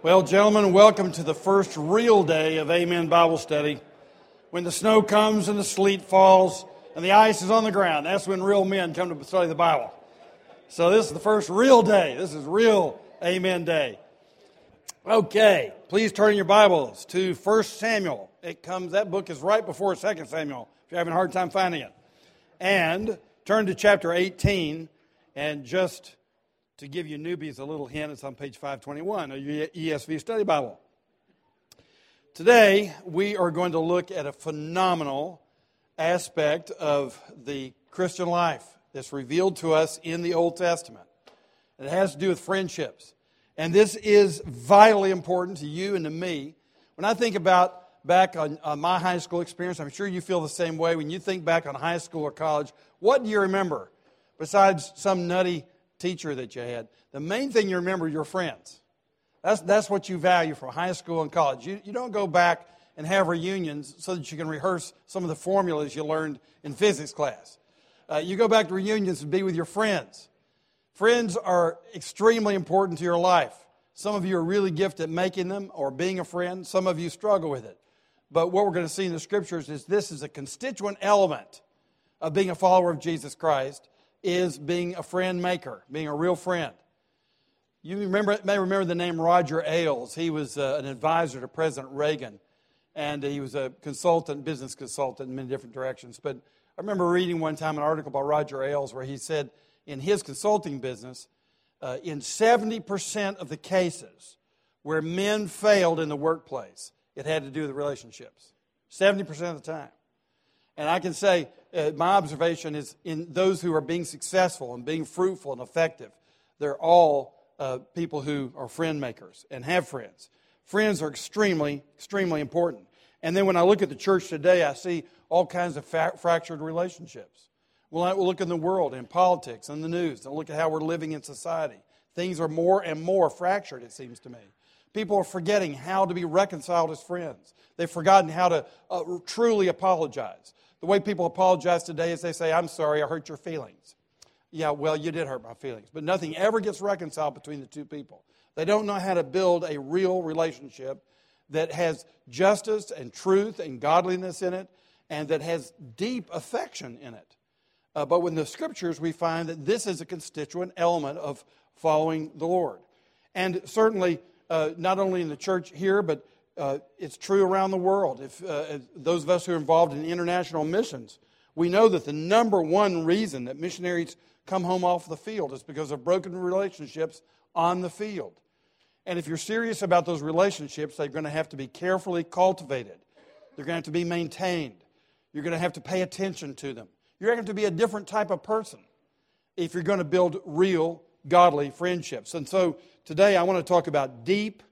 Well, gentlemen, welcome to the first real day of Amen Bible Study. When the snow comes and the sleet falls and the ice is on the ground, that's when real men come to study the Bible. So this is the first real day. This is real Amen Day. Okay, please turn your Bibles to 1 Samuel. It comes that book is right before 2 Samuel if you're having a hard time finding it. And turn to chapter 18 and just to give you newbies a little hint, it's on page 521 of your ESV study Bible. Today, we are going to look at a phenomenal aspect of the Christian life that's revealed to us in the Old Testament. It has to do with friendships. And this is vitally important to you and to me. When I think about back on, on my high school experience, I'm sure you feel the same way. When you think back on high school or college, what do you remember besides some nutty teacher that you had. The main thing you remember your friends. That's, that's what you value from high school and college. You, you don't go back and have reunions so that you can rehearse some of the formulas you learned in physics class. Uh, you go back to reunions to be with your friends. Friends are extremely important to your life. Some of you are really gifted at making them or being a friend. Some of you struggle with it. But what we're going to see in the scriptures is this is a constituent element of being a follower of Jesus Christ is being a friend maker, being a real friend. You remember, may remember the name Roger Ailes. He was uh, an advisor to President Reagan, and he was a consultant, business consultant in many different directions. But I remember reading one time an article by Roger Ailes where he said in his consulting business, uh, in 70% of the cases where men failed in the workplace, it had to do with relationships. 70% of the time. And I can say, uh, my observation is in those who are being successful and being fruitful and effective, they're all uh, people who are friend makers and have friends. Friends are extremely, extremely important. And then when I look at the church today, I see all kinds of fa- fractured relationships. Well, I look in the world, in politics, in the news, and look at how we're living in society. Things are more and more fractured, it seems to me. People are forgetting how to be reconciled as friends. They've forgotten how to uh, truly apologize. The way people apologize today is they say, I'm sorry, I hurt your feelings. Yeah, well, you did hurt my feelings. But nothing ever gets reconciled between the two people. They don't know how to build a real relationship that has justice and truth and godliness in it and that has deep affection in it. Uh, but in the scriptures, we find that this is a constituent element of following the Lord. And certainly, uh, not only in the church here, but uh, it's true around the world. If uh, those of us who are involved in international missions, we know that the number one reason that missionaries come home off the field is because of broken relationships on the field. And if you're serious about those relationships, they're going to have to be carefully cultivated. They're going to have to be maintained. You're going to have to pay attention to them. You're going to have to be a different type of person if you're going to build real, godly friendships. And so today I want to talk about deep,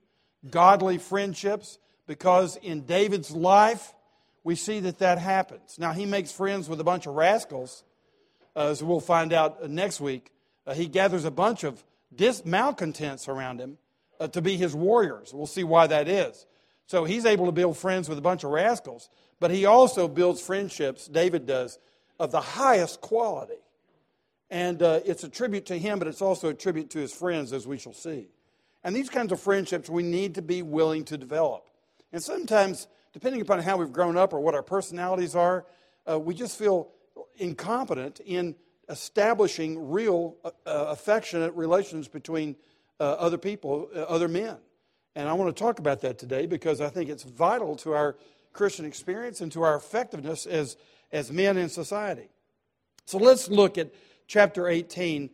godly friendships because in David's life, we see that that happens. Now, he makes friends with a bunch of rascals, uh, as we'll find out next week. Uh, he gathers a bunch of dis- malcontents around him uh, to be his warriors. We'll see why that is. So he's able to build friends with a bunch of rascals, but he also builds friendships, David does, of the highest quality. And uh, it's a tribute to him, but it's also a tribute to his friends, as we shall see. And these kinds of friendships we need to be willing to develop. And sometimes, depending upon how we've grown up or what our personalities are, uh, we just feel incompetent in establishing real uh, uh affectionate relations between uh, other people, uh, other men. And I want to talk about that today because I think it's vital to our Christian experience and to our effectiveness as, as men in society. So let's look at chapter 18.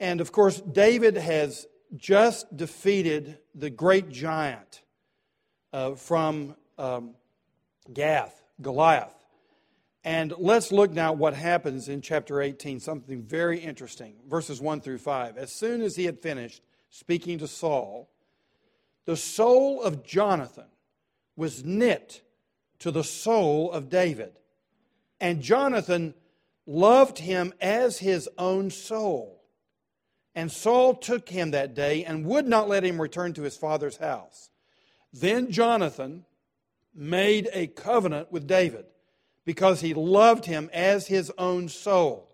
And of course, David has just defeated the great giant uh, from um, Gath, Goliath. And let's look now what happens in chapter 18, something very interesting, verses 1 through 5. As soon as he had finished speaking to Saul, the soul of Jonathan was knit to the soul of David. And Jonathan loved him as his own soul. And Saul took him that day and would not let him return to his father's house. Then Jonathan made a covenant with David because he loved him as his own soul.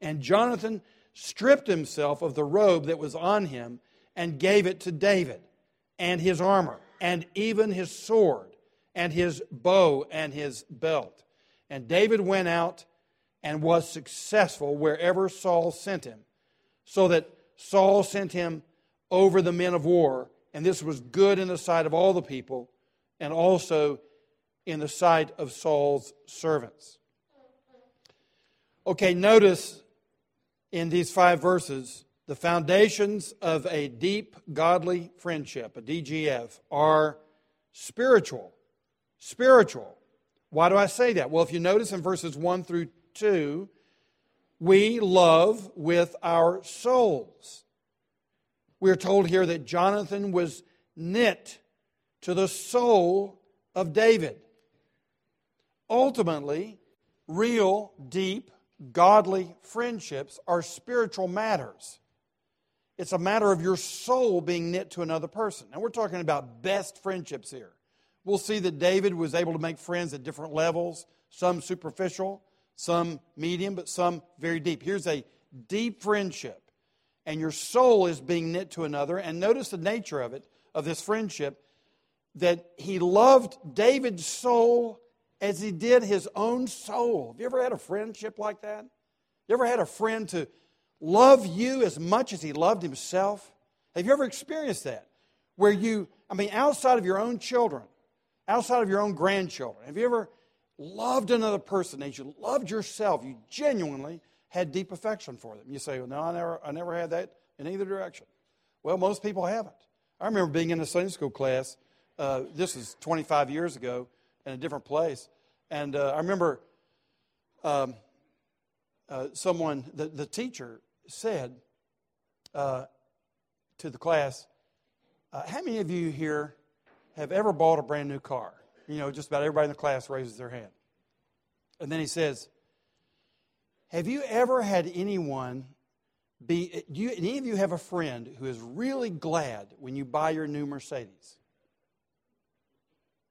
And Jonathan stripped himself of the robe that was on him and gave it to David. and his armor, and even his sword, and his bow, and his belt. And David went out and was successful wherever Saul sent him, so that Saul sent him over the men of war, and this was good in the sight of all the people, and also in the sight of Saul's servants. Okay, notice in these five verses the foundations of a deep godly friendship, a DGF, are spiritual. Spiritual. Why do I say that? Well, if you notice in verses 1 through 2, we love with our souls. We are told here that Jonathan was knit to the soul of David. Ultimately, real, deep, godly friendships are spiritual matters. It's a matter of your soul being knit to another person. And we're talking about best friendships here. We'll see that David was able to make friends at different levels, some superficial, some medium, but some very deep. Here's a deep friendship, and your soul is being knit to another. And notice the nature of it, of this friendship, that he loved David's soul as he did his own soul. Have you ever had a friendship like that? You ever had a friend to love you as much as he loved himself? Have you ever experienced that? Where you, I mean, outside of your own children, outside of your own grandchildren, have you ever loved another person as you loved yourself? You genuinely had deep affection for them. You say, well, no, I never, I never had that in either direction. Well, most people haven't. I remember being in a Sunday school class. Uh, this is 25 years ago in a different place. And uh, I remember um, uh, someone, the, the teacher said uh, to the class, uh, How many of you here have ever bought a brand new car? You know, just about everybody in the class raises their hand. And then he says, Have you ever had anyone be, do you, any of you have a friend who is really glad when you buy your new Mercedes?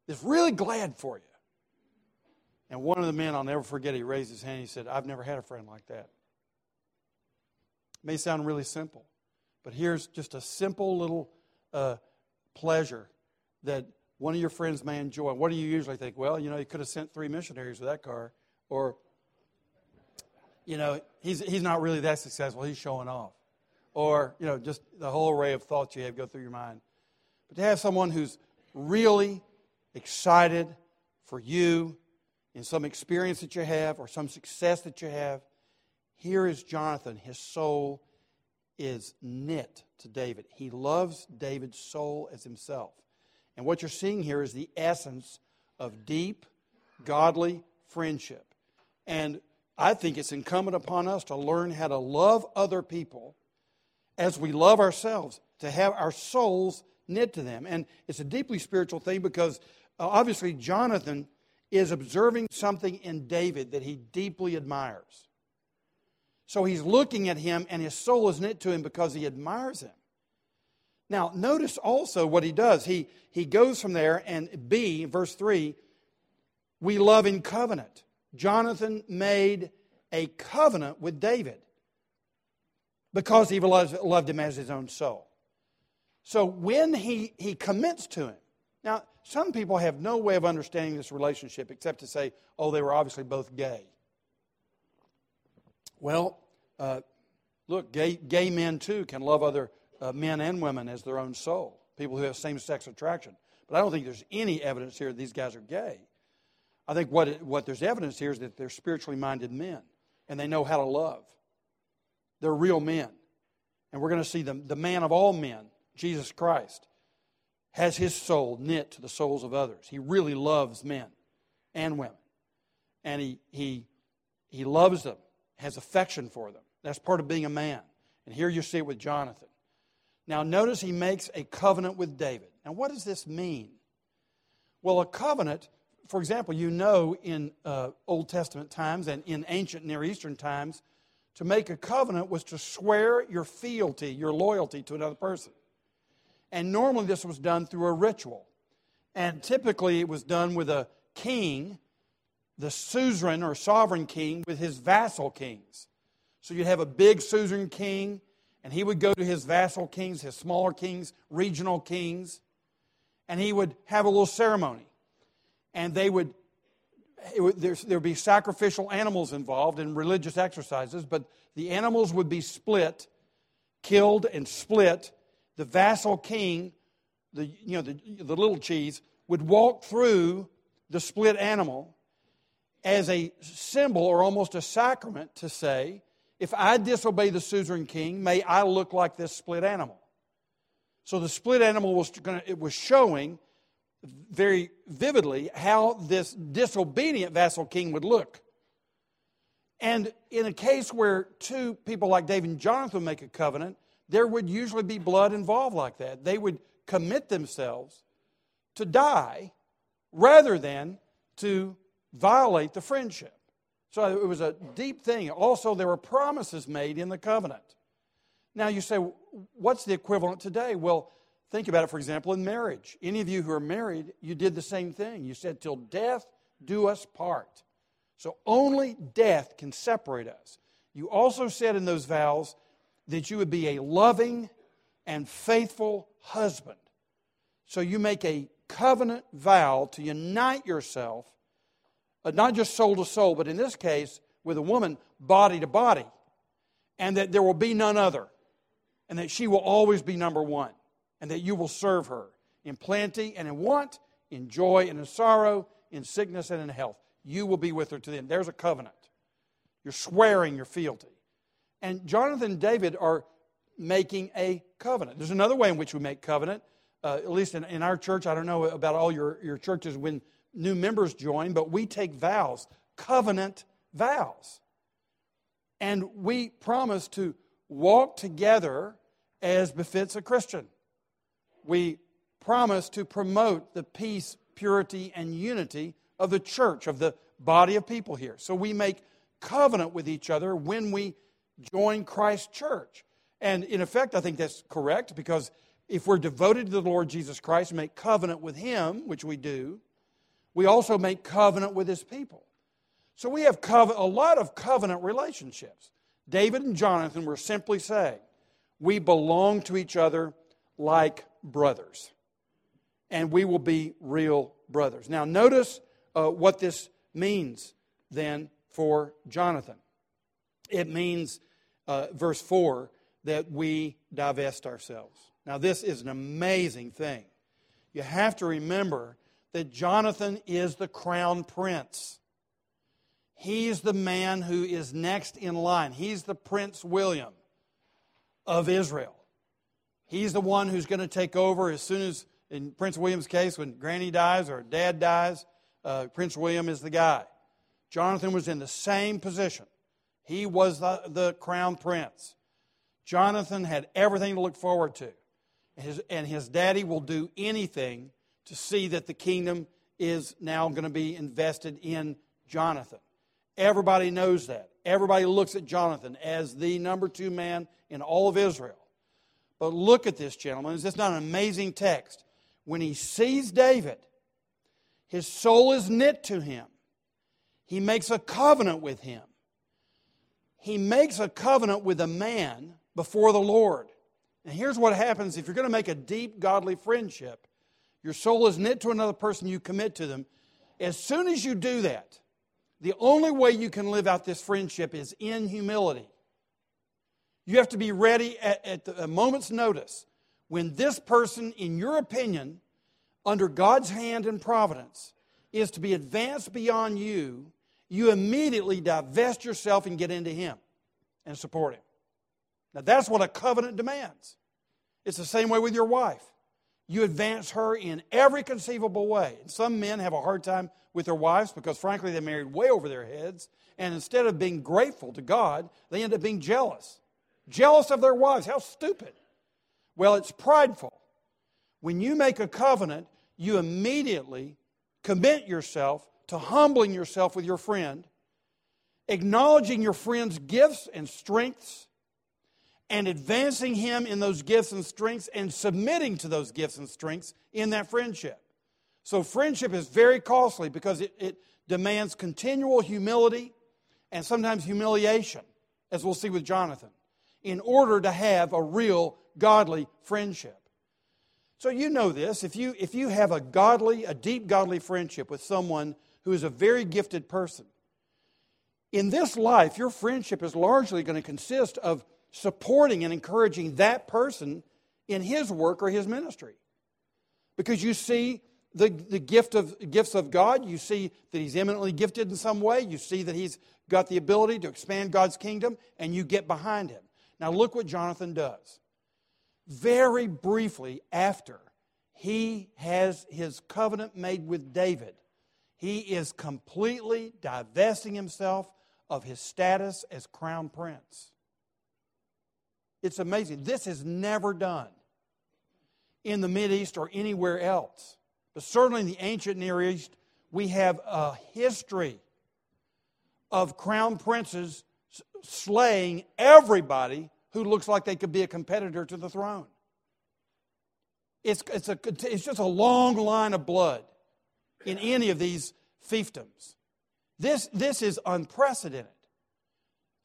Is really glad for you. And one of the men, I'll never forget, he raised his hand. He said, I've never had a friend like that. It may sound really simple, but here's just a simple little uh, pleasure that one of your friends may enjoy. What do you usually think? Well, you know, he could have sent three missionaries with that car. Or, you know, he's, he's not really that successful. He's showing off. Or, you know, just the whole array of thoughts you have go through your mind. But to have someone who's really excited for you in some experience that you have or some success that you have. Here is Jonathan. His soul is knit to David. He loves David's soul as himself. And what you're seeing here is the essence of deep, godly friendship. And I think it's incumbent upon us to learn how to love other people as we love ourselves, to have our souls knit to them. And it's a deeply spiritual thing because uh, obviously Jonathan is observing something in David that he deeply admires. So he's looking at him, and his soul is knit to him because he admires him. Now, notice also what he does. He, he goes from there, and B, verse 3, we love in covenant. Jonathan made a covenant with David because he loved, him as his own soul. So when he, he commits to him, now, some people have no way of understanding this relationship except to say, oh, they were obviously both gay. Well, uh, look, gay, gay men too can love other uh, men and women as their own soul, people who have same sex attraction. But I don't think there's any evidence here that these guys are gay. I think what, it, what there's evidence here is that they're spiritually minded men and they know how to love. They're real men. And we're going to see the, the man of all men, Jesus Christ has his soul knit to the souls of others. He really loves men and women. And he, he, he loves them, has affection for them. That's part of being a man. And here you see it with Jonathan. Now, notice he makes a covenant with David. Now, what does this mean? Well, a covenant, for example, you know in uh, Old Testament times and in ancient Near Eastern times, to make a covenant was to swear your fealty, your loyalty to another person. And normally this was done through a ritual. And typically it was done with a king, the suzerain or sovereign king, with his vassal kings. So you'd have a big suzerain king, and he would go to his vassal kings, his smaller kings, regional kings, and he would have a little ceremony. And they would, would there would be sacrificial animals involved in religious exercises, but the animals would be split, killed and split. The vassal king, the, you know, the, the little cheese, would walk through the split animal as a symbol or almost a sacrament to say, if I disobey the suzerain king, may I look like this split animal. So the split animal was to, it was showing very vividly how this disobedient vassal king would look. And in a case where two people like David and Jonathan make a covenant, there would usually be blood involved like that. They would commit themselves to die rather than to violate the friendship. So it was a deep thing. Also, there were promises made in the covenant. Now you say, what's the equivalent today? Well, think about it, for example, in marriage. Any of you who are married, you did the same thing. You said, till death do us part. So only death can separate us. You also said in those vows that you would be a loving and faithful husband. So you make a covenant vow to unite yourself, not just soul to soul, but in this case, with a woman, body to body, and that there will be none other and that she will always be number one, and that you will serve her in plenty and in want, in joy and in sorrow, in sickness and in health. You will be with her to the end. There's a covenant. You're swearing your fealty. And Jonathan and David are making a covenant. There's another way in which we make covenant, uh, at least in, in our church. I don't know about all your, your churches when new members join, but we take vows, covenant vows. And we promise to walk together as befits a Christian. We promise to promote the peace, purity, and unity of the church, of the body of people here. So we make covenant with each other when we join Christ's church. And in effect, I think that's correct because if we're devoted to the Lord Jesus Christ and make covenant with Him, which we do, we also make covenant with His people. So we have a lot of covenant relationships. David and Jonathan were simply saying, We belong to each other like brothers, and we will be real brothers. Now, notice uh, what this means then for Jonathan. It means, uh, verse 4, that we divest ourselves. Now, this is an amazing thing. You have to remember that Jonathan is the crown prince. He's the man who is next in line. He's the Prince William of Israel. He's the one who's going to take over as soon as, in Prince William's case, when Granny dies or Dad dies, uh, Prince William is the guy. Jonathan was in the same position. He was the, the crown prince. Jonathan had everything to look forward to. His, and his daddy will do anything to see that the kingdom is now going to be invested in Jonathan. Everybody knows that. Everybody looks at Jonathan as the number two man in all of Israel. But look at this, gentlemen. Is this not an amazing text? When he sees David, his soul is knit to him. He makes a covenant with him. He makes a covenant with a man before the Lord. And here's what happens if you're going to make a deep godly friendship, your soul is knit to another person, you commit to them. As soon as you do that, the only way you can live out this friendship is in humility. You have to be ready at, at a moment's notice when this person, in your opinion, under God's hand and providence, is to be advanced beyond you, you immediately divest yourself and get into Him and support Him. Now, that's what a covenant demands. It's the same way with your wife. You advance her in every conceivable way. And some men have a hard time with their wives because, frankly, they married way over their heads. And instead of being grateful to God, they end up being jealous. Jealous of their wives. How stupid. Well, it's prideful. When you make a covenant, you immediately commit yourself to humbling yourself with your friend, acknowledging your friend's gifts and strengths, and advancing him in those gifts and strengths and submitting to those gifts and strengths in that friendship. So, friendship is very costly because it, it demands continual humility and sometimes humiliation, as we'll see with Jonathan, in order to have a real godly friendship. So you know this. If you, if you have a godly, a deep godly friendship with someone who is a very gifted person, in this life, your friendship is largely going to consist of supporting and encouraging that person in his work or his ministry. Because you see the, the gift of, gifts of God, you see that he's eminently gifted in some way, you see that he's got the ability to expand God's kingdom, and you get behind him. Now, look what Jonathan does. Very briefly after he has his covenant made with David, he is completely divesting himself of his status as crown prince. It's amazing. This is never done in the East or anywhere else. But certainly in the ancient Near East, we have a history of crown princes slaying everybody who looks like they could be a competitor to the throne. It's, it's, a, it's just a long line of blood in any of these fiefdoms. This, this is unprecedented.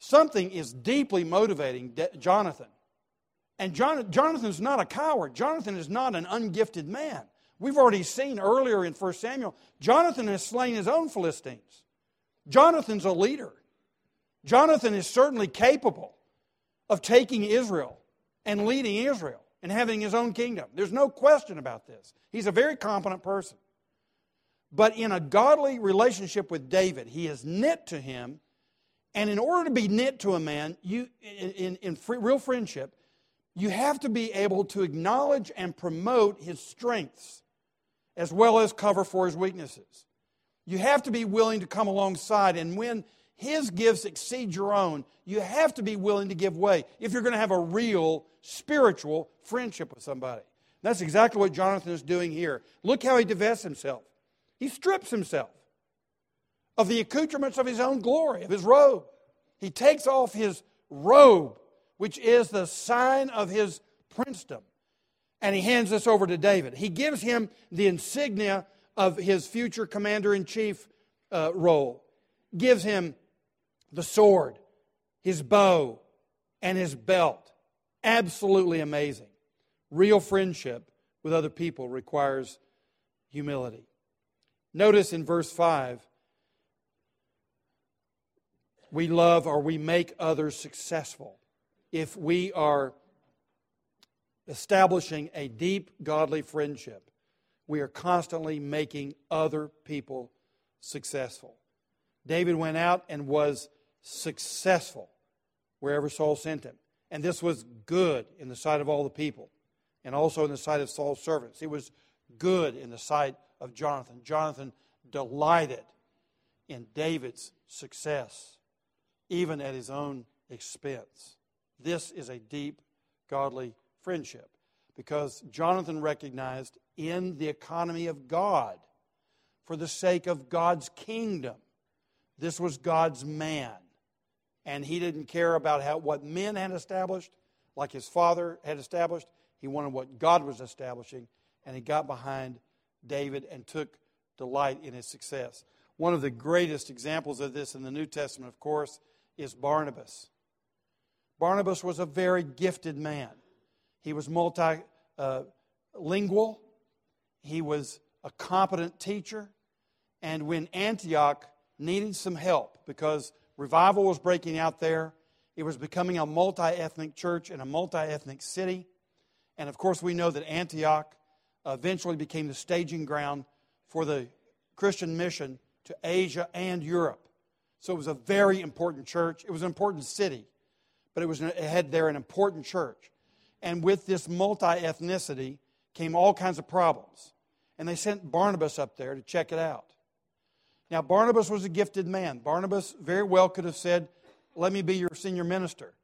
Something is deeply motivating Jonathan. And John, Jonathan's not a coward. Jonathan is not an ungifted man. We've already seen earlier in 1 Samuel, Jonathan has slain his own Philistines. Jonathan's a leader. Jonathan is certainly capable of taking Israel and leading Israel and having his own kingdom. There's no question about this. He's a very competent person. But in a godly relationship with David, he is knit to him. And in order to be knit to a man, you, in, in, in free, real friendship, you have to be able to acknowledge and promote his strengths as well as cover for his weaknesses. You have to be willing to come alongside, and when his gifts exceed your own, you have to be willing to give way if you're going to have a real spiritual friendship with somebody. That's exactly what Jonathan is doing here. Look how he divests himself. He strips himself of the accoutrements of his own glory, of his robe. He takes off his robe, which is the sign of his princedom, and he hands this over to David. He gives him the insignia of his future commander in chief uh, role, gives him the sword, his bow, and his belt. Absolutely amazing. Real friendship with other people requires humility. Notice in verse 5 we love or we make others successful if we are establishing a deep godly friendship. We are constantly making other people successful. David went out and was successful wherever Saul sent him. And this was good in the sight of all the people and also in the sight of Saul's servants. It was good in the sight of Jonathan. Jonathan delighted in David's success, even at his own expense. This is a deep, godly friendship because Jonathan recognized in the economy of God, for the sake of God's kingdom, this was God's man. And he didn't care about how, what men had established, like his father had established. He wanted what God was establishing, and he got behind David and took delight in his success. One of the greatest examples of this in the New Testament, of course, is Barnabas. Barnabas was a very gifted man. He was multilingual, uh, he was a competent teacher, and when Antioch needed some help because revival was breaking out there, it was becoming a multi ethnic church and a multi ethnic city. And of course, we know that Antioch eventually became the staging ground for the Christian mission to Asia and Europe. So it was a very important church. It was an important city, but it, was, it had there an important church. And with this multi ethnicity came all kinds of problems. And they sent Barnabas up there to check it out. Now, Barnabas was a gifted man. Barnabas very well could have said, Let me be your senior minister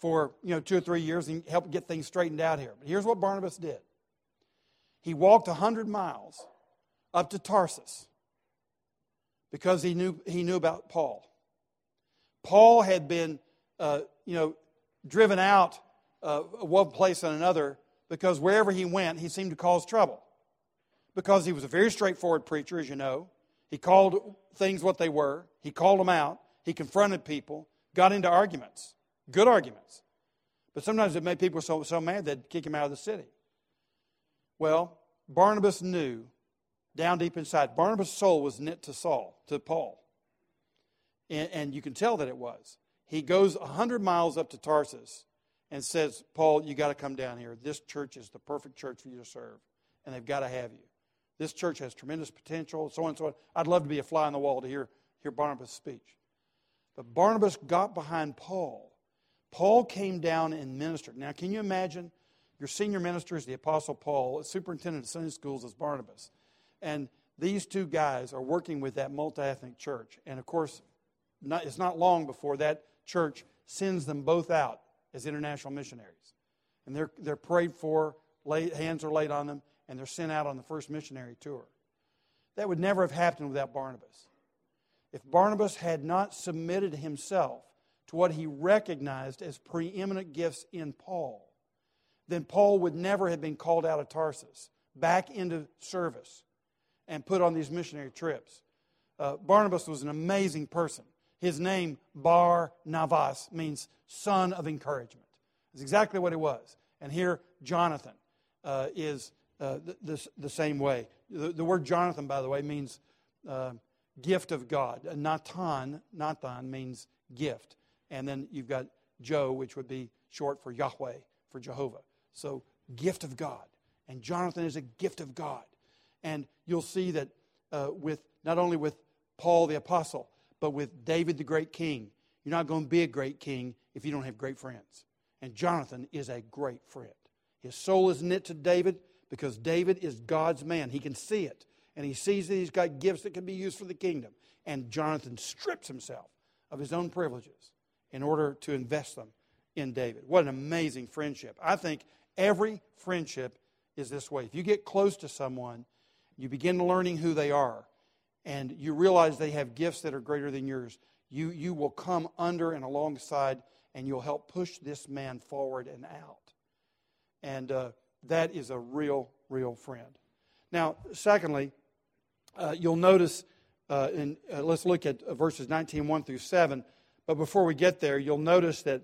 for you know, two or three years and help get things straightened out here. But here's what Barnabas did he walked 100 miles up to Tarsus because he knew, he knew about Paul. Paul had been, uh, you know, driven out uh, one place and another because wherever he went, he seemed to cause trouble. Because he was a very straightforward preacher, as you know. He called things what they were, he called them out, he confronted people, got into arguments, good arguments. But sometimes it made people so, so mad they'd kick him out of the city. Well, Barnabas knew down deep inside, Barnabas' soul was knit to Saul, to Paul. And, and you can tell that it was. He goes 100 miles up to Tarsus and says, Paul, you got to come down here. This church is the perfect church for you to serve, and they've got to have you. This church has tremendous potential, so on and so on. I'd love to be a fly on the wall to hear, hear Barnabas' speech. But Barnabas got behind Paul. Paul came down and ministered. Now, can you imagine? Your senior minister is the Apostle Paul, superintendent of Sunday schools is Barnabas. And these two guys are working with that multi ethnic church. And of course, not, it's not long before that church sends them both out as international missionaries. And they're, they're prayed for, hands are laid on them, and they're sent out on the first missionary tour. That would never have happened without Barnabas. If Barnabas had not submitted himself to what he recognized as preeminent gifts in Paul, then Paul would never have been called out of Tarsus, back into service, and put on these missionary trips. Uh, Barnabas was an amazing person. His name, Bar Navas, means son of encouragement. It's exactly what he was. And here, Jonathan uh, is uh, the, the, the, same way. The, the, word Jonathan, by the way, means uh, gift of God. Nathan, Nathan means gift. And then you've got Joe, which would be short for Yahweh, for Jehovah. So, gift of God. And Jonathan is a gift of God. And you'll see that uh, with not only with Paul the apostle, but with David the great king. You're not going to be a great king if you don't have great friends. And Jonathan is a great friend. His soul is knit to David because David is God's man. He can see it. And he sees that he's got gifts that can be used for the kingdom. And Jonathan strips himself of his own privileges in order to invest them in David. What an amazing friendship. I think every friendship is this way. If you get close to someone, you begin learning who they are, and you realize they have gifts that are greater than yours, you, you will come under and alongside and you'll help push this man forward and out. And uh, that is a real, real friend. Now, secondly, uh, you'll notice, uh, in, uh, let's look at uh, verses 19, 1 through 7. But before we get there, you'll notice that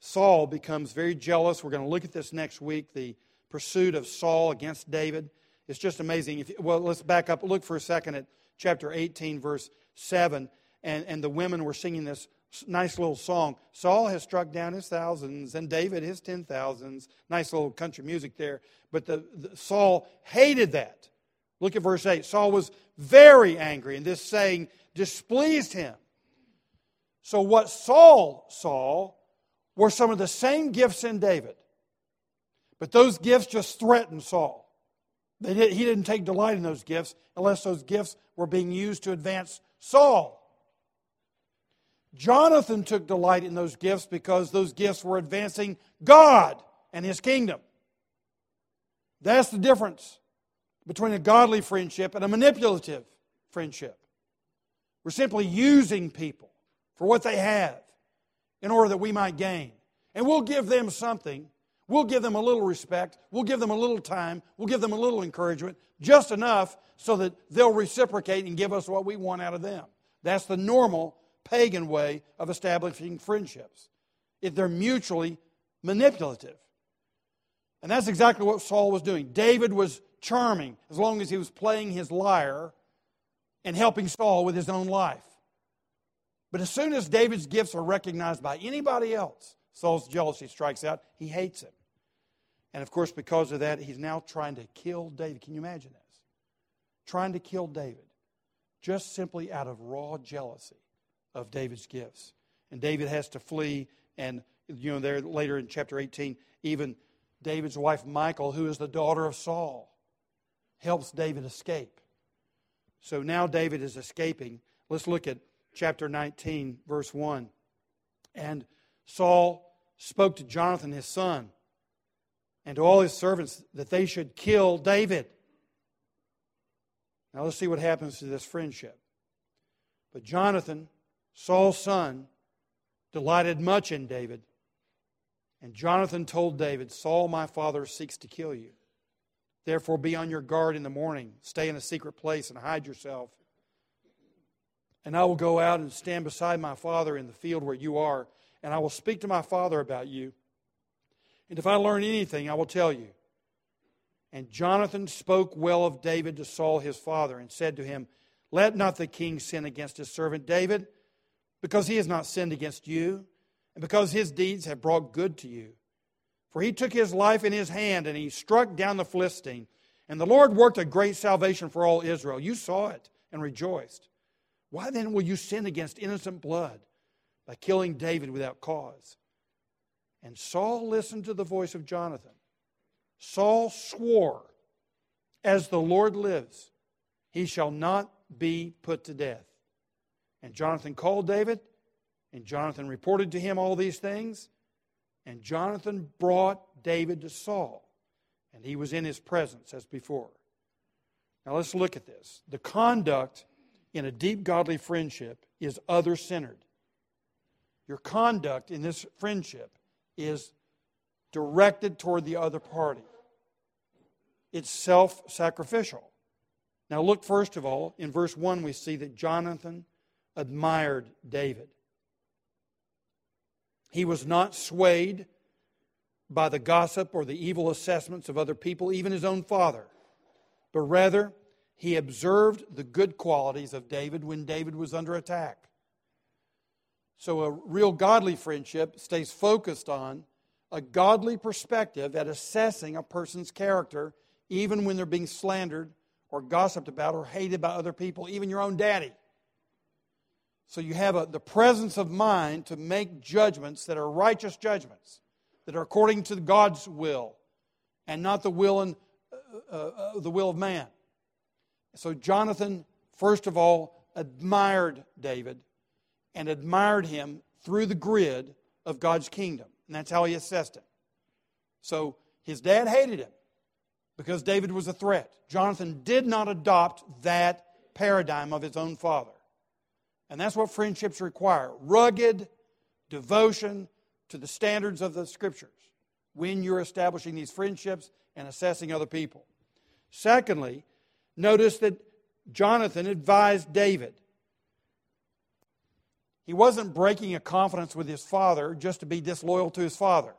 Saul becomes very jealous. We're going to look at this next week the pursuit of Saul against David. It's just amazing. If, well, let's back up. Look for a second at chapter 18, verse 7. And, and the women were singing this nice little song. Saul has struck down his thousands, and David his ten thousands. Nice little country music there. But the, the, Saul hated that. Look at verse 8. Saul was very angry, and this saying displeased him. So, what Saul saw were some of the same gifts in David, but those gifts just threatened Saul. Did, he didn't take delight in those gifts unless those gifts were being used to advance Saul. Jonathan took delight in those gifts because those gifts were advancing God and his kingdom. That's the difference between a godly friendship and a manipulative friendship. We're simply using people for what they have in order that we might gain. And we'll give them something We'll give them a little respect. We'll give them a little time. We'll give them a little encouragement, just enough so that they'll reciprocate and give us what we want out of them. That's the normal pagan way of establishing friendships. If they're mutually manipulative. And that's exactly what Saul was doing. David was charming as long as he was playing his lyre and helping Saul with his own life. But as soon as David's gifts are recognized by anybody else, Saul's jealousy strikes out. He hates him. And of course, because of that, he's now trying to kill David. Can you imagine this? Trying to kill David just simply out of raw jealousy of David's gifts. And David has to flee. And, you know, there later in chapter 18, even David's wife, Michal, who is the daughter of Saul, helps David escape. So now David is escaping. Let's look at chapter 19, verse 1. And Saul spoke to Jonathan, his son and to all his servants that they should kill David. Now let's see what happens to this friendship. But Jonathan, Saul's son, delighted much in David. And Jonathan told David, Saul, my father, seeks to kill you. Therefore, be on your guard in the morning. Stay in a secret place and hide yourself. And I will go out and stand beside my father in the field where you are, and I will speak to my father about you. And if I learn anything, I will tell you. And Jonathan spoke well of David to Saul his father, and said to him, Let not the king sin against his servant David, because he has not sinned against you, and because his deeds have brought good to you. For he took his life in his hand, and he struck down the Philistine. And the Lord worked a great salvation for all Israel. You saw it and rejoiced. Why then will you sin against innocent blood by killing David without cause? And Saul listened to the voice of Jonathan. Saul swore, As the Lord lives, he shall not be put to death. And Jonathan called David, and Jonathan reported to him all these things. And Jonathan brought David to Saul, and he was in his presence as before. Now let's look at this. The conduct in a deep godly friendship is other centered. Your conduct in this friendship is directed toward the other party, it's self sacrificial. Now, look first of all, in verse 1, we see that Jonathan admired David. He was not swayed by the gossip or the evil assessments of other people, even his own father, but rather he observed the good qualities of David when David was under attack. So, a real godly friendship stays focused on a godly perspective at assessing a person's character, even when they're being slandered or gossiped about or hated by other people, even your own daddy. So you have a, the presence of mind to make judgments that are righteous judgments, that are according to God's will, and not the will and uh, uh, uh, the will of man. So Jonathan, first of all, admired David and admired him through the grid of God's kingdom, and that's how he assessed him. So his dad hated him because David was a threat. Jonathan did not adopt that paradigm of his own father. And that's what friendships require rugged devotion to the standards of the scriptures when you're establishing these friendships and assessing other people. Secondly, notice that Jonathan advised David. He wasn't breaking a confidence with his father just to be disloyal to his father,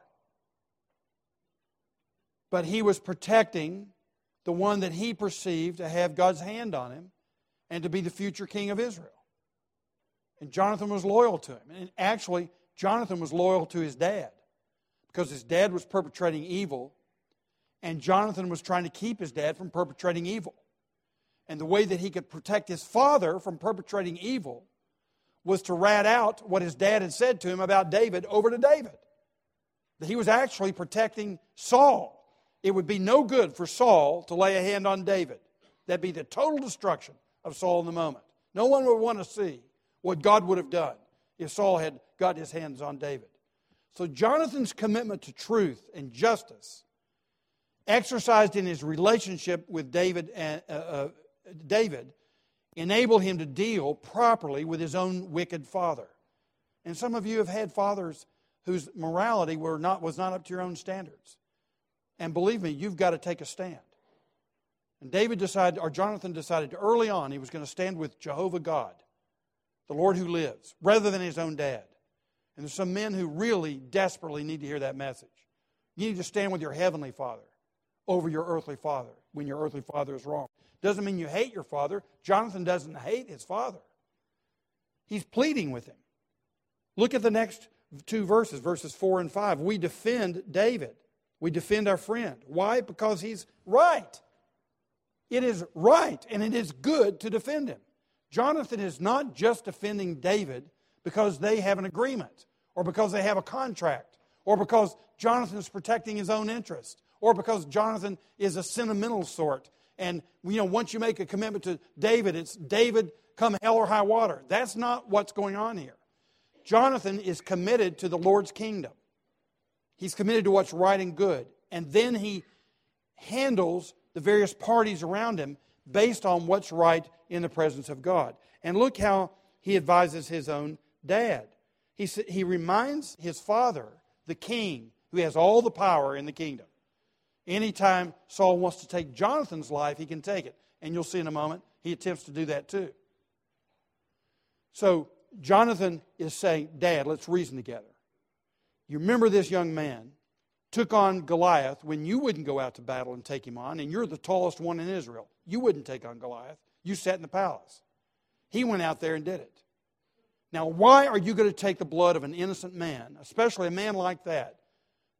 but he was protecting the one that he perceived to have God's hand on him and to be the future king of Israel. And Jonathan was loyal to him. And actually, Jonathan was loyal to his dad because his dad was perpetrating evil, and Jonathan was trying to keep his dad from perpetrating evil. And the way that he could protect his father from perpetrating evil was to rat out what his dad had said to him about David over to David. That he was actually protecting Saul. It would be no good for Saul to lay a hand on David. That'd be the total destruction of Saul in the moment. No one would want to see what God would have done if Saul had got his hands on David. So Jonathan's commitment to truth and justice, exercised in his relationship with David, and, uh, uh, David, enabled him to deal properly with his own wicked father. And some of you have had fathers whose morality were not, was not up to your own standards. And believe me, you've got to take a stand. And David decided, or Jonathan decided early on he was going to stand with Jehovah God the Lord who lives, rather than his own dad. And there's some men who really desperately need to hear that message. You need to stand with your heavenly father over your earthly father when your earthly father is wrong. Doesn't mean you hate your father. Jonathan doesn't hate his father. He's pleading with him. Look at the next two verses, verses 4 and 5. We defend David. We defend our friend. Why? Because he's right. It is right and it is good to defend him. Jonathan is not just defending David because they have an agreement or because they have a contract or because Jonathan is protecting his own interest or because Jonathan is a sentimental sort. And, you know, once you make a commitment to David, it's David come hell or high water. That's not what's going on here. Jonathan is committed to the Lord's kingdom. He's committed to what's right and good. And then he handles the various parties around him based on what's right in the presence of God. And look how he advises his own dad. He, he reminds his father, the king, who has all the power in the kingdom. Anytime Saul wants to take Jonathan's life, he can take it. And you'll see in a moment, he attempts to do that too. So Jonathan is saying, Dad, let's reason together. You remember this young man took on Goliath when you wouldn't go out to battle and take him on, and you're the tallest one in Israel. You wouldn't take on Goliath. You sat in the palace. He went out there and did it. Now, why are you going to take the blood of an innocent man, especially a man like that,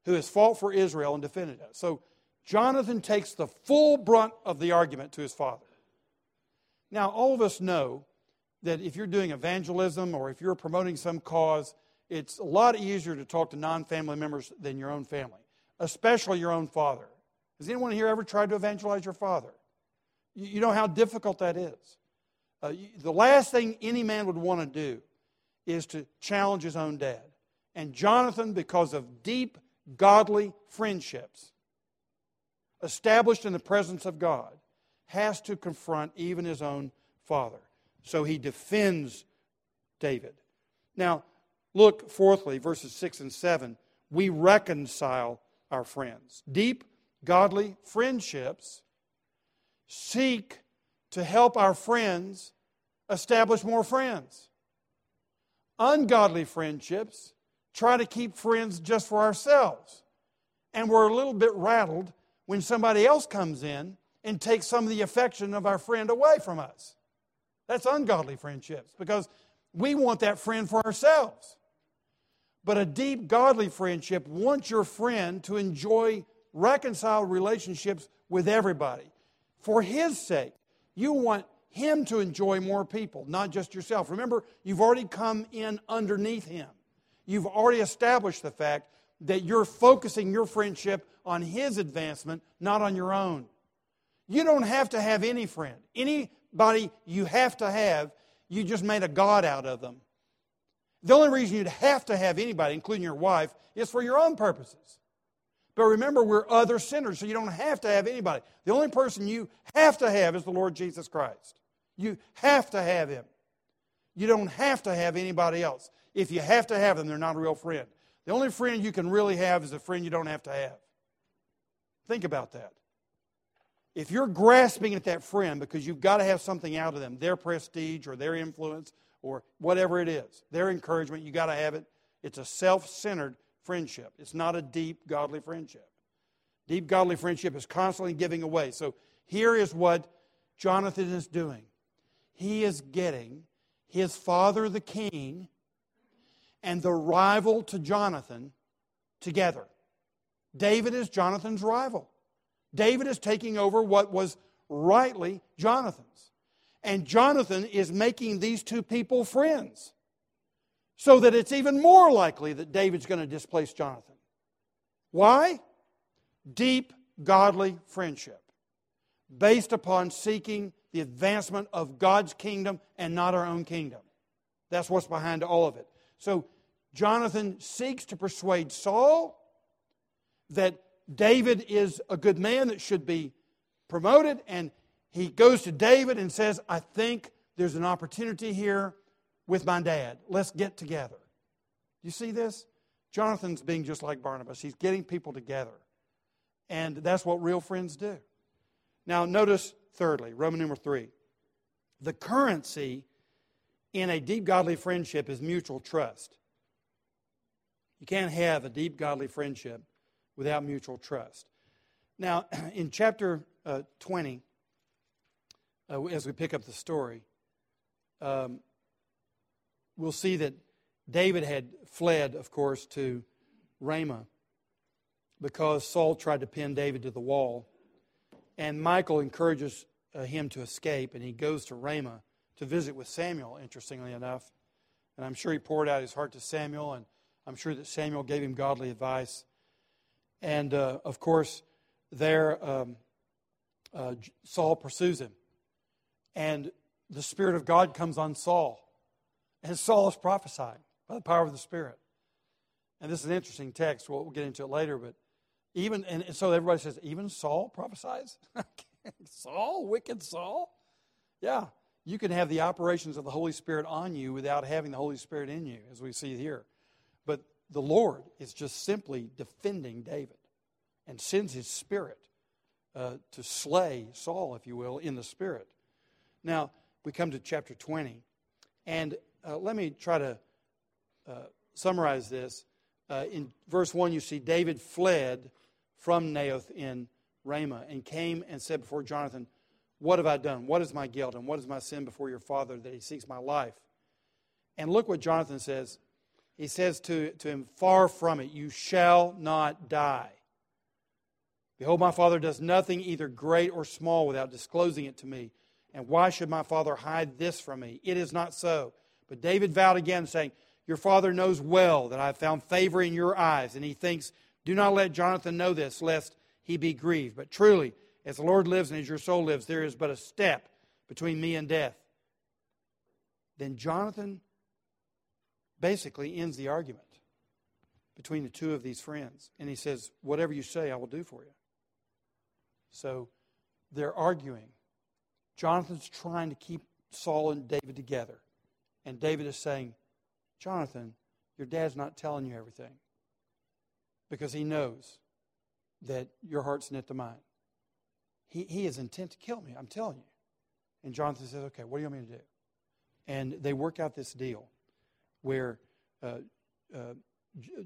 who has fought for Israel and defended us? So, Jonathan takes the full brunt of the argument to his father. Now, all of us know that if you're doing evangelism or if you're promoting some cause, it's a lot easier to talk to non family members than your own family, especially your own father. Has anyone here ever tried to evangelize your father? You know how difficult that is. Uh, the last thing any man would want to do is to challenge his own dad. And Jonathan, because of deep godly friendships established in the presence of God, has to confront even his own father. So he defends David. Now, look fourthly, verses 6 and 7. We reconcile our friends. Deep, godly friendships seek to help our friends establish more friends. Ungodly friendships try to keep friends just for ourselves. And we're a little bit rattled when somebody else comes in and takes some of the affection of our friend away from us. That's ungodly friendships because we want that friend for ourselves. But a deep godly friendship wants your friend to enjoy reconciled relationships with everybody for his sake. You want him to enjoy more people, not just yourself. Remember, you've already come in underneath him. You've already established the fact that you're focusing your friendship on his advancement, not on your own. You don't have to have any friend. Anybody you have to have, you just made a God out of them. The only reason you'd have to have anybody, including your wife, is for your own purposes. But remember, we're other sinners, so you don't have to have anybody. The only person you have to have is the Lord Jesus Christ. You have to have him. You don't have to have anybody else. If you have to have them, they're not a real friend. The only friend you can really have is a friend you don't have to have. Think about that. If you're grasping at that friend because you've got to have something out of them, their prestige or their influence or whatever it is, their encouragement, you've got to have it. It's a self centered friendship. It's not a deep, godly friendship. Deep, godly friendship is constantly giving away. So here is what Jonathan is doing he is getting his father, the king, and the rival to Jonathan together. David is Jonathan's rival. David is taking over what was rightly Jonathan's. And Jonathan is making these two people friends so that it's even more likely that David's going to displace Jonathan. Why? Deep, godly friendship based upon seeking the advancement of God's kingdom and not our own kingdom. That's what's behind all of it. So Jonathan seeks to persuade Saul that David is a good man that should be promoted, and he goes to David and says, I think there's an opportunity here with my dad. Let's get together. You see this? Jonathan's being just like Barnabas. He's getting people together. And that's what real friends do. Now, notice thirdly, Roman number three. The currency in a deep godly friendship is mutual trust. You can't have a deep godly friendship without mutual trust. Now, in chapter uh, 20, uh, as we pick up the story, um, we'll see that David had fled, of course, to Ramah because Saul tried to pin David to the wall. And Michal encourages uh, him to escape, and he goes to Ramah to visit with Samuel, interestingly enough. And I'm sure he poured out his heart to Samuel, and I'm sure that Samuel gave him godly advice. And uh, of course, there um, uh, Saul pursues him. And the Spirit of God comes on Saul. And Saul is prophesying by the power of the Spirit. And this is an interesting text. We'll, we'll get into it later, but even, and so everybody says, even Saul prophesies? Saul, wicked Saul? Yeah, you can have the operations of the Holy Spirit on you without having the Holy Spirit in you, as we see here. The Lord is just simply defending David and sends his spirit uh, to slay Saul, if you will, in the spirit. Now, we come to chapter 20, and uh, let me try to uh, summarize this. uh, in verse 1, you see David fled from Naioth in Ramah and came and said before Jonathan, What have I done? What is my guilt? And what is my sin before your father that he seeks my life? And look what Jonathan says. He says to, to him, Far from it, you shall not die. Behold, my father does nothing either great or small without disclosing it to me. And why should my father hide this from me? It is not so. But David vowed again, saying, Your father knows well that I have found favor in your eyes. And he thinks, Do not let Jonathan know this, lest he be grieved. But truly, as the Lord lives and as your soul lives, there is but a step between me and death. Then Jonathan basically ends the argument between the two of these friends. And he says, Whatever you say, I will do for you. So they're arguing. Jonathan's trying to keep Saul and David together. And David is saying, Jonathan, your dad's not telling you everything because he knows that your heart's knit to mine. He, he is intent to kill me, I'm telling you. And Jonathan says, Okay, what do you want me to do? And they work out this deal where uh, uh,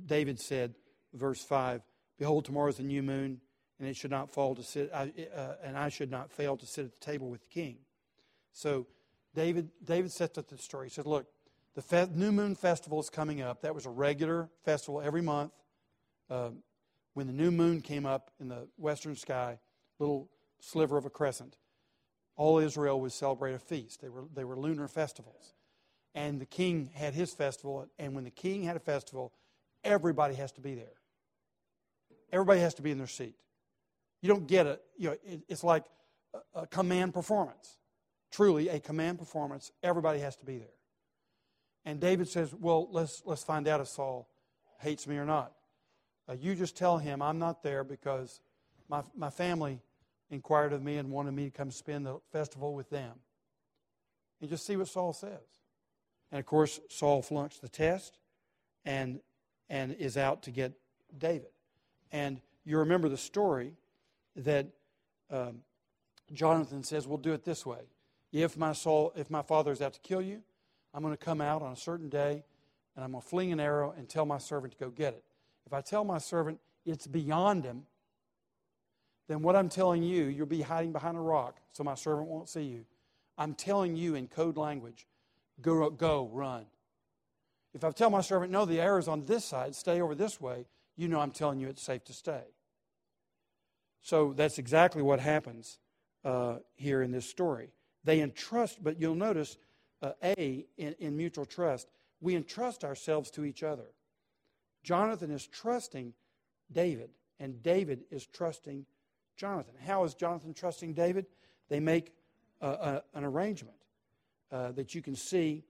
David said, verse 5, Behold, tomorrow is a new moon, and it should not fall to sit, uh, and I should not fail to sit at the table with the king. So David, David sets up the story. He said, Look, the fe- new moon festival is coming up. That was a regular festival every month. Uh, when the new moon came up in the western sky, little sliver of a crescent, all Israel would celebrate a feast. They were, they were lunar festivals. And the king had his festival, and when the king had a festival, everybody has to be there. Everybody has to be in their seat. You don't get it. You know, it, it's like a, a command performance. Truly, a command performance. Everybody has to be there. And David says, Well, let's, let's find out if Saul hates me or not. Uh, you just tell him I'm not there because my, my family inquired of me and wanted me to come spend the festival with them. And just see what Saul says. And of course, Saul flunks the test and, and is out to get David. And you remember the story that um, Jonathan says, We'll do it this way. If my, soul, if my father is out to kill you, I'm going to come out on a certain day and I'm going to fling an arrow and tell my servant to go get it. If I tell my servant it's beyond him, then what I'm telling you, you'll be hiding behind a rock so my servant won't see you. I'm telling you in code language, go, go, run. If I tell my servant, no, the arrow's on this side, stay over this way, you know I'm telling you it's safe to stay. So that's exactly what happens uh, here in this story. They entrust, but you'll notice, uh, A, in, in mutual trust, we entrust ourselves to each other. Jonathan is trusting David, and David is trusting Jonathan. How is Jonathan trusting David? They make uh, an arrangement uh, that you can see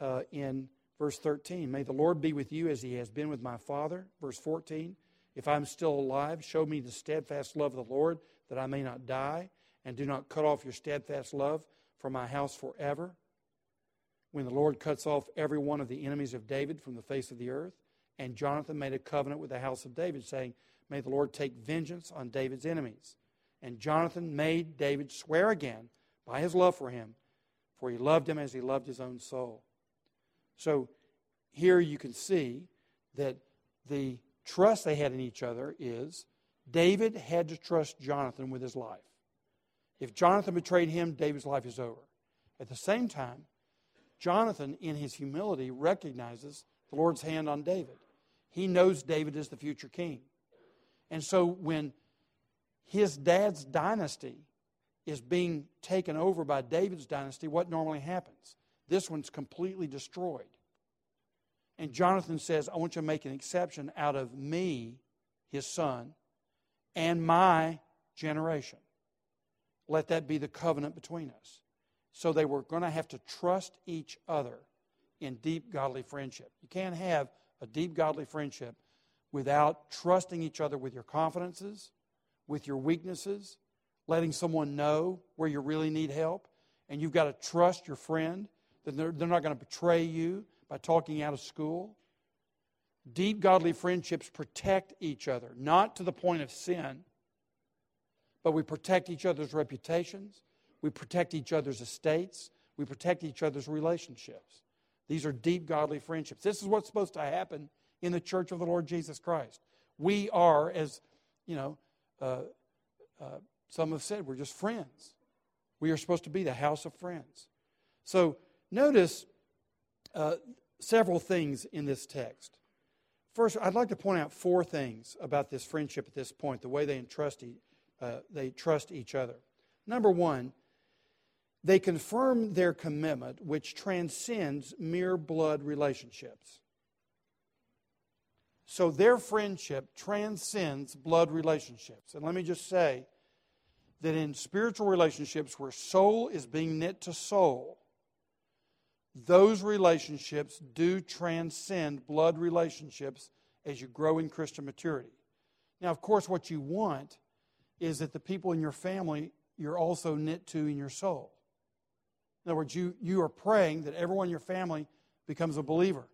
uh, in verse 13. May the Lord be with you as he has been with my father. Verse 14. If I'm still alive, show me the steadfast love of the Lord, that I may not die, and do not cut off your steadfast love from my house forever. When the Lord cuts off every one of the enemies of David from the face of the earth, and Jonathan made a covenant with the house of David, saying, May the Lord take vengeance on David's enemies. And Jonathan made David swear again by his love for him, for he loved him as he loved his own soul. So here you can see that the trust they had in each other is David had to trust Jonathan with his life. If Jonathan betrayed him, David's life is over. At the same time, Jonathan, in his humility, recognizes the Lord's hand on David. He knows David is the future king. And so when his dad's dynasty is being taken over by David's dynasty, what normally happens? This one's completely destroyed. And Jonathan says, I want you to make an exception out of me, his son, and my generation. Let that be the covenant between us. So they were going to have to trust each other in deep godly friendship. You can't have a deep godly friendship without trusting each other with your confidences, with your weaknesses, letting someone know where you really need help. And you've got to trust your friend that they're, they're not going to betray you by talking out of school. Deep godly friendships protect each other, not to the point of sin, but we protect each other's reputations, we protect each other's estates, we protect each other's relationships. These are deep godly friendships. This is what's supposed to happen in the church of the Lord Jesus Christ. We are, as you know, uh, uh, some have said, we're just friends. We are supposed to be the house of friends. So notice uh, several things in this text. First, I'd like to point out four things about this friendship at this point, the way they entrust, uh, they trust each other. Number one, they confirm their commitment, which transcends mere blood relationships. So their friendship transcends blood relationships. And let me just say that in spiritual relationships where soul is being knit to soul, those relationships do transcend blood relationships as you grow in Christian maturity. Now, of course, what you want is that the people in your family you're also knit to in your soul. In other words, you, you are praying that everyone in your family becomes a believer.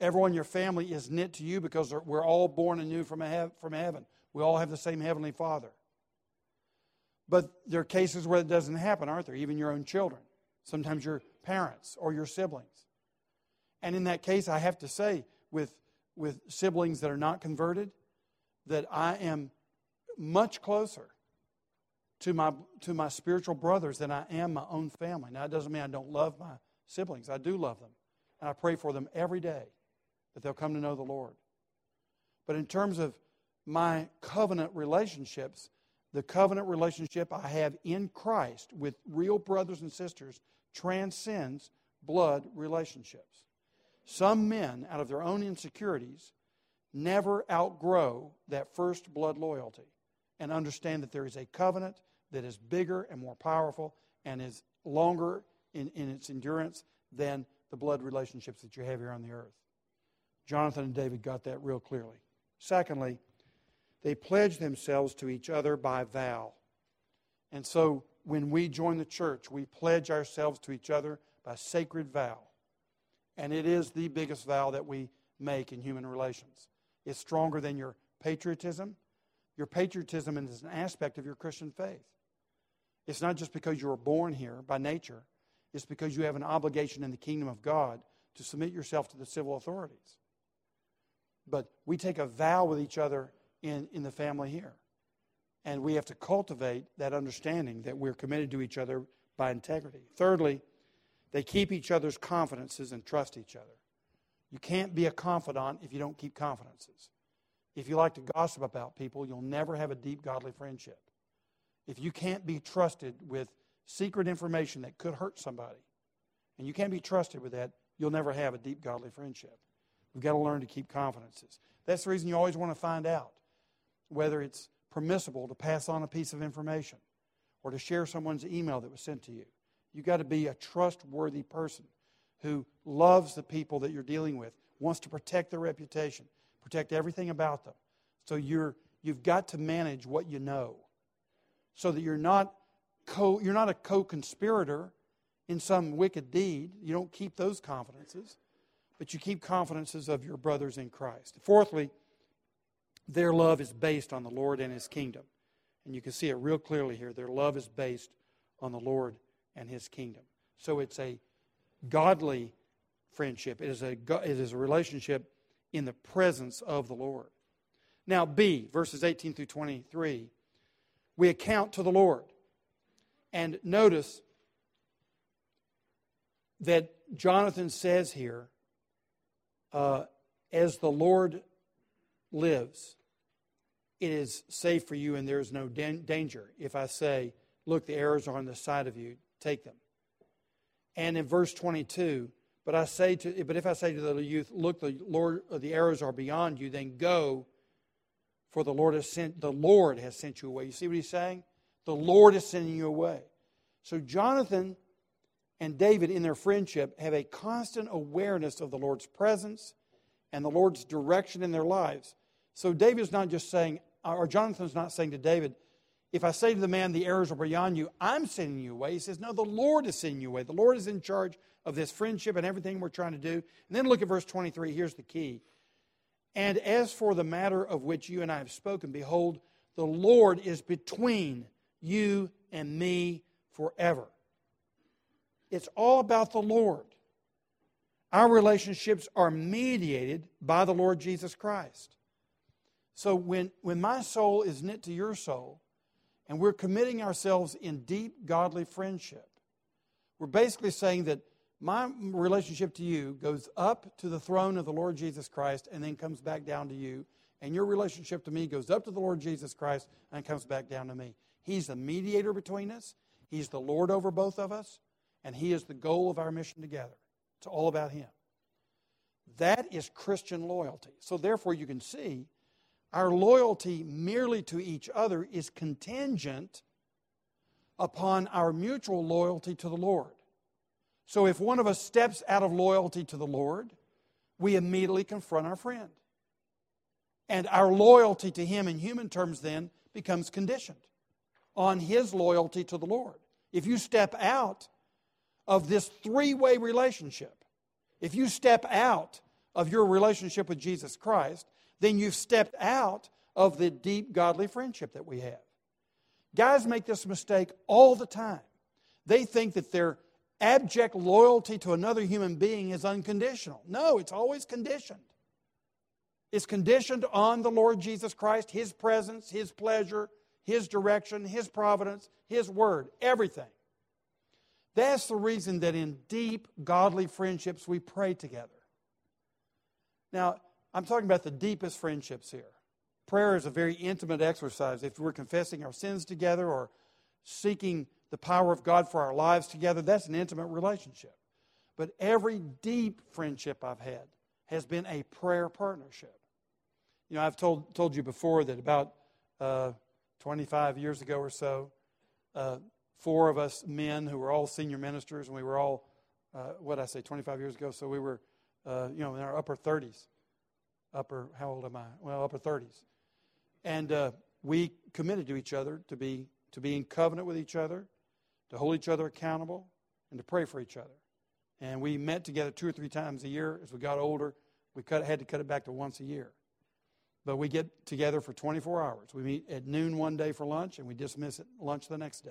Everyone in your family is knit to you because we're all born anew from, from heaven. We all have the same Heavenly Father. But there are cases where it doesn't happen, aren't there? Even your own children. Sometimes your parents or your siblings. And in that case, I have to say, with, with siblings that are not converted, that I am much closer to my, to my spiritual brothers than I am my own family. Now, it doesn't mean I don't love my siblings. I do love them. And I pray for them every day that they'll come to know the Lord. But in terms of my covenant relationships, the covenant relationship I have in Christ with real brothers and sisters transcends blood relationships. Some men, out of their own insecurities, never outgrow that first blood loyalty and understand that there is a covenant that is bigger and more powerful and is longer in, in its endurance than the blood relationships that you have here on the earth. Jonathan and David got that real clearly. Secondly, they pledge themselves to each other by vow. And so when we join the church, we pledge ourselves to each other by sacred vow. And it is the biggest vow that we make in human relations. It's stronger than your patriotism. Your patriotism is an aspect of your Christian faith. It's not just because you were born here by nature, it's because you have an obligation in the kingdom of God to submit yourself to the civil authorities. But we take a vow with each other in, in the family here. And we have to cultivate that understanding that we're committed to each other by integrity. Thirdly, they keep each other's confidences and trust each other. You can't be a confidant if you don't keep confidences. If you like to gossip about people, you'll never have a deep godly friendship if you can't be trusted with secret information that could hurt somebody, and you can't be trusted with that, you'll never have a deep godly friendship. We've got to learn to keep confidences. That's the reason you always want to find out whether it's permissible to pass on a piece of information or to share someone's email that was sent to you. You've got to be a trustworthy person who loves the people that you're dealing with, wants to protect their reputation, protect everything about them. So you're, you've got to manage what you know so that you're not, co, you're not a co conspirator in some wicked deed. You don't keep those confidences, but you keep confidences of your brothers in Christ. Fourthly, their love is based on the Lord and His kingdom. And you can see it real clearly here. Their love is based on the Lord and His kingdom. So it's a godly friendship, it is a, it is a relationship in the presence of the Lord. Now, B, verses 18 through 23 we account to the Lord. And notice that Jonathan says here, uh, as the Lord lives, it is safe for you and there is no danger. If I say, look, the arrows are on the side of you, take them. And in verse 22, but I say to, but if I say to the youth, look, the Lord, the arrows are beyond you, then go for the Lord has sent the Lord has sent you away. You see what he's saying? The Lord is sending you away. So Jonathan and David in their friendship have a constant awareness of the Lord's presence and the Lord's direction in their lives. So David's not just saying, or Jonathan's not saying to David, if I say to the man, the arrows are beyond you, I'm sending you away. He says, no, the Lord is sending you away. The Lord is in charge of this friendship and everything we're trying to do. And then look at verse 23. Here's the key. And as for the matter of which you and I have spoken, behold, the Lord is between you and me forever. It's all about the Lord. Our relationships are mediated by the Lord Jesus Christ. So when, when my soul is knit to your soul, and we're committing ourselves in deep godly friendship, we're basically saying that my relationship to you goes up to the throne of the Lord Jesus Christ and then comes back down to you. And your relationship to me goes up to the Lord Jesus Christ and comes back down to me. He's the mediator between us, He's the Lord over both of us, and He is the goal of our mission together. It's all about Him. That is Christian loyalty. So, therefore, you can see our loyalty merely to each other is contingent upon our mutual loyalty to the Lord. So if one of us steps out of loyalty to the Lord, we immediately confront our friend. And our loyalty to him in human terms then becomes conditioned on his loyalty to the Lord. If you step out of this three way relationship, if you step out of your relationship with Jesus Christ, then you've stepped out of the deep godly friendship that we have. Guys make this mistake all the time. They think that they're abject loyalty to another human being is unconditional. No, it's always conditioned. It's conditioned on the Lord Jesus Christ, His presence, His pleasure, His direction, His providence, His word, everything. That's the reason that in deep, godly friendships we pray together. Now, I'm talking about the deepest friendships here. Prayer is a very intimate exercise. If we're confessing our sins together or seeking the power of God for our lives together, that's an intimate relationship. But every deep friendship I've had has been a prayer partnership. You know, I've told, told you before that about uh, 25 years ago or so, uh, four of us men who were all senior ministers, and we were all, uh, what I say, 25 years ago, so we were, uh, you know, in our upper 30s. Upper, how old am I? Well, upper 30s. And uh, we committed to each other to be, to be in covenant with each other, to hold each other accountable, and to pray for each other. And we met together two or three times a year. As we got older, we cut, had to cut it back to once a year. But we get together for 24 hours. We meet at noon one day for lunch, and we dismiss at lunch the next day.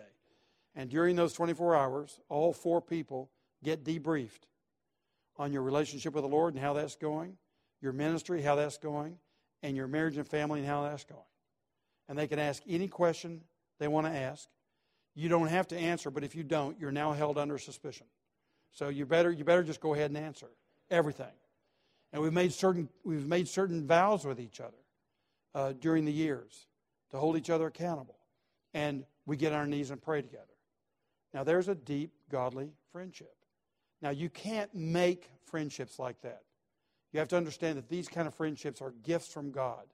And during those 24 hours, all four people get debriefed on your relationship with the Lord and how that's going, your ministry, how that's going, and your marriage and family and how that's going. And they can ask any question they want to ask. You don't have to answer, but if you don't, you're now held under suspicion. So you better you better just go ahead and answer everything. And we've made certain we've made certain vows with each other uh, during the years to hold each other accountable, and we get on our knees and pray together. Now there's a deep godly friendship. Now you can't make friendships like that. You have to understand that these kind of friendships are gifts from God.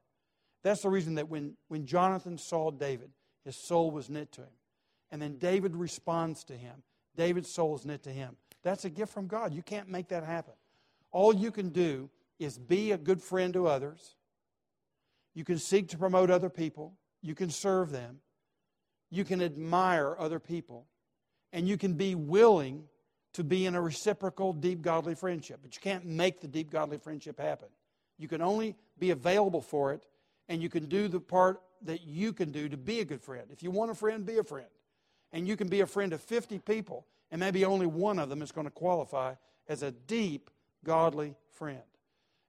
That's the reason that when, when Jonathan saw David, his soul was knit to him and then David responds to him. David's soul is knit to him. That's a gift from God. You can't make that happen. All you can do is be a good friend to others. You can seek to promote other people. You can serve them. You can admire other people. And you can be willing to be in a reciprocal, deep, godly friendship. But you can't make the deep, godly friendship happen. You can only be available for it, and you can do the part that you can do to be a good friend. If you want a friend, be a friend and you can be a friend of 50 people, and maybe only one of them is going to qualify as a deep, godly friend.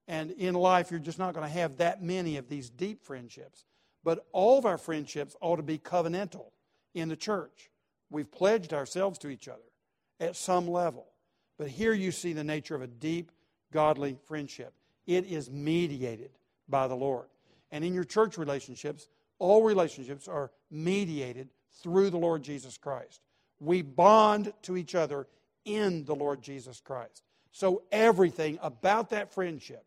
And in life, you're just not going to have that many of these deep friendships. But all of our friendships ought to be covenantal in the church. We've pledged ourselves to each other at some level. But here you see the nature of a deep, godly friendship. It is mediated by the Lord. And in your church relationships, all relationships are mediated through the Lord Jesus Christ. We bond to each other in the Lord Jesus Christ. So everything about that friendship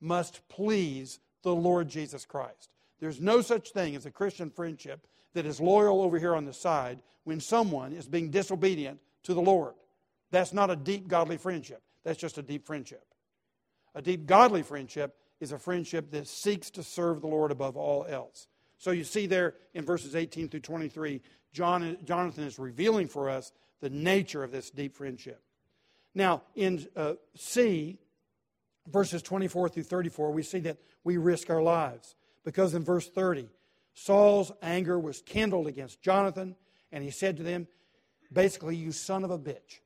must please the Lord Jesus Christ. There's no such thing as a Christian friendship that is loyal over here on the side when someone is being disobedient to the Lord. That's not a deep godly friendship. That's just a deep friendship. A deep godly friendship is a friendship that seeks to serve the Lord above all else. So you see there in verses 18 through 23, John, Jonathan is revealing for us the nature of this deep friendship. Now, in uh, C, verses 24 through 34, we see that we risk our lives. Because in verse 30, Saul's anger was kindled against Jonathan, and he said to them, basically, you son of a bitch.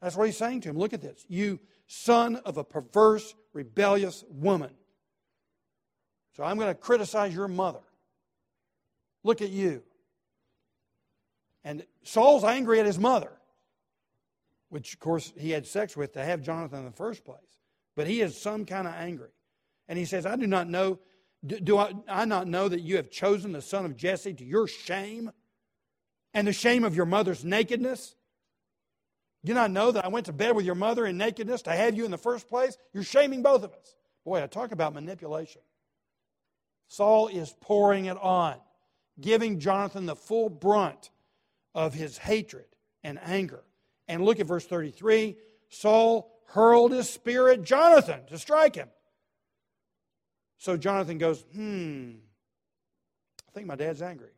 That's what he's saying to him. Look at this. You son of a perverse, rebellious woman. So I'm going to criticize your mother. Look at you. And Saul's angry at his mother, which, of course, he had sex with to have Jonathan in the first place. But he is some kind of angry. And he says, I do not know, do, I, I not know that you have chosen the son of Jesse to your shame and the shame of your mother's nakedness? Do you not know that I went to bed with your mother in nakedness to have you in the first place? You're shaming both of us. Boy, I talk about manipulation. Saul is pouring it on, giving Jonathan the full brunt of his hatred and anger. And look at verse 33 Saul hurled his spear at Jonathan to strike him. So Jonathan goes, Hmm, I think my dad's angry.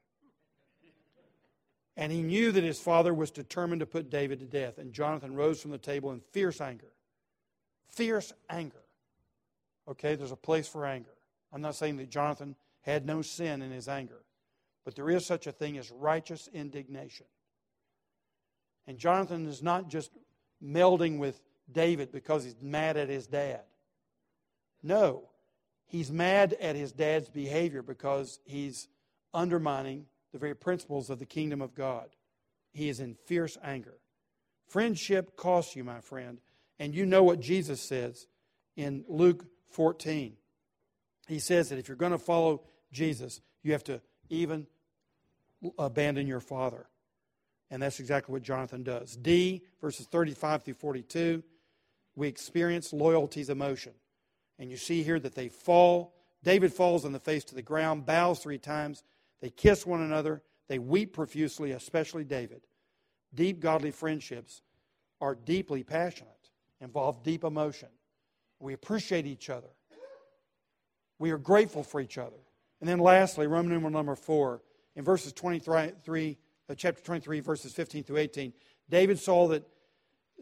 And he knew that his father was determined to put David to death. And Jonathan rose from the table in fierce anger. Fierce anger. Okay, there's a place for anger. I'm not saying that Jonathan had no sin in his anger, but there is such a thing as righteous indignation. And Jonathan is not just melding with David because he's mad at his dad. No, he's mad at his dad's behavior because he's undermining the very principles of the kingdom of God. He is in fierce anger. Friendship costs you, my friend. And you know what Jesus says in Luke 14. He says that if you're going to follow Jesus, you have to even abandon your father. And that's exactly what Jonathan does. D, verses 35 through 42, we experience loyalty's emotion. And you see here that they fall. David falls on the face to the ground, bows three times, they kiss one another. They weep profusely, especially David. Deep godly friendships are deeply passionate, involve deep emotion. We appreciate each other. We are grateful for each other. And then lastly, Roman numeral number four, in verses 23, uh, chapter 23, verses 15 through 18, David saw that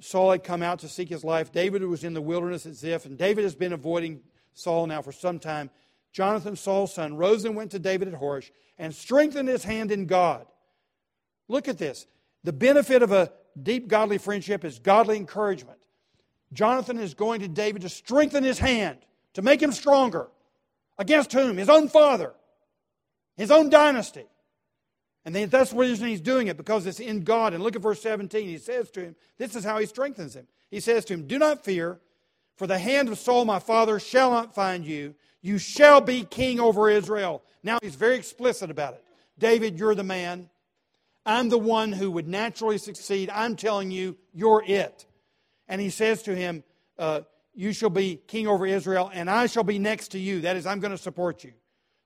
Saul had come out to seek his life. David was in the wilderness at Ziph, and David has been avoiding Saul now for some time. Jonathan, Saul's son, rose and went to David at Horesh and strengthened his hand in God. Look at this. The benefit of a deep godly friendship is godly encouragement. Jonathan is going to David to strengthen his hand, to make him stronger. Against whom? His own father, his own dynasty. And that's the reason he's doing it, because it's in God. And look at verse 17. He says to him, This is how he strengthens him. He says to him, Do not fear, for the hand of Saul my father shall not find you. You shall be king over Israel. Now he's very explicit about it. David, you're the man. I'm the one who would naturally succeed. I'm telling you, you're it. And he says to him, uh, You shall be king over Israel, and I shall be next to you. That is, I'm going to support you.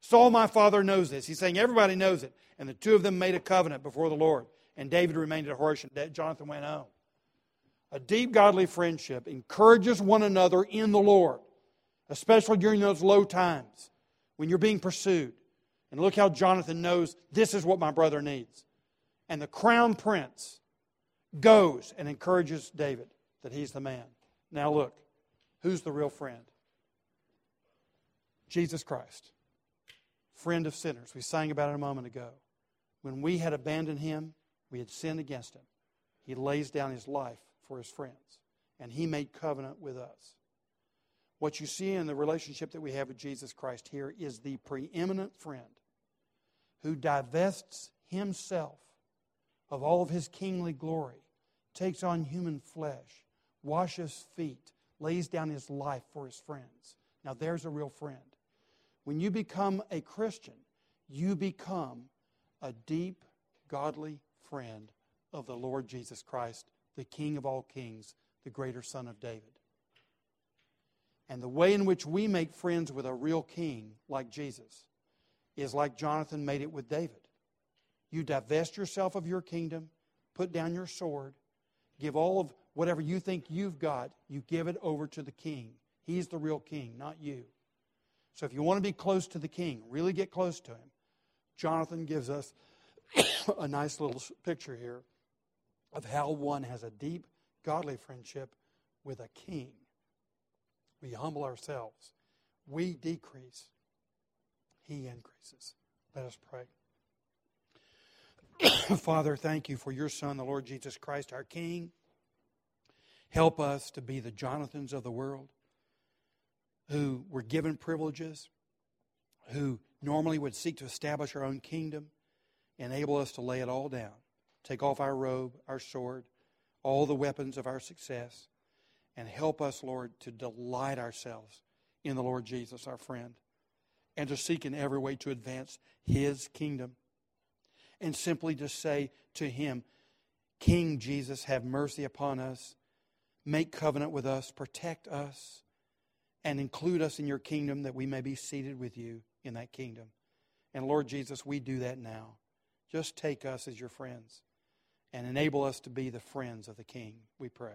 Saul, my father, knows this. He's saying everybody knows it. And the two of them made a covenant before the Lord. And David remained at Horesh, and Jonathan went home. A deep godly friendship encourages one another in the Lord especially during those low times when you're being pursued. And look how Jonathan knows this is what my brother needs. And the crown prince goes and encourages David that he's the man. Now, look, who's the real friend? Jesus Christ, friend of sinners. We sang about it a moment ago. When we had abandoned him, we had sinned against him. He lays down his life for his friends, and he made covenant with us. What you see in the relationship that we have with Jesus Christ here is the preeminent friend who divests himself of all of his kingly glory, takes on human flesh, washes feet, lays down his life for his friends. Now, there's a real friend. When you become a Christian, you become a deep, godly friend of the Lord Jesus Christ, the King of all kings, the greater Son of David. And the way in which we make friends with a real king like Jesus is like Jonathan made it with David. You divest yourself of your kingdom, put down your sword, give all of whatever you think you've got, you give it over to the king. He's the real king, not you. So if you want to be close to the king, really get close to him, Jonathan gives us a nice little picture here of how one has a deep, godly friendship with a king. We humble ourselves. We decrease. He increases. Let us pray. Father, thank you for your Son, the Lord Jesus Christ, our King. Help us to be the Jonathans of the world who were given privileges, who normally would seek to establish our own kingdom, enable us to lay it all down, take off our robe, our sword, all the weapons of our success, and help us, Lord, to delight ourselves in the Lord Jesus, our friend, and to seek in every way to advance His kingdom. And simply to say to Him, King Jesus, have mercy upon us, make covenant with us, protect us, and include us in your kingdom that we may be seated with you in that kingdom. And Lord Jesus, we do that now. Just take us as your friends and enable us to be the friends of the King, we pray.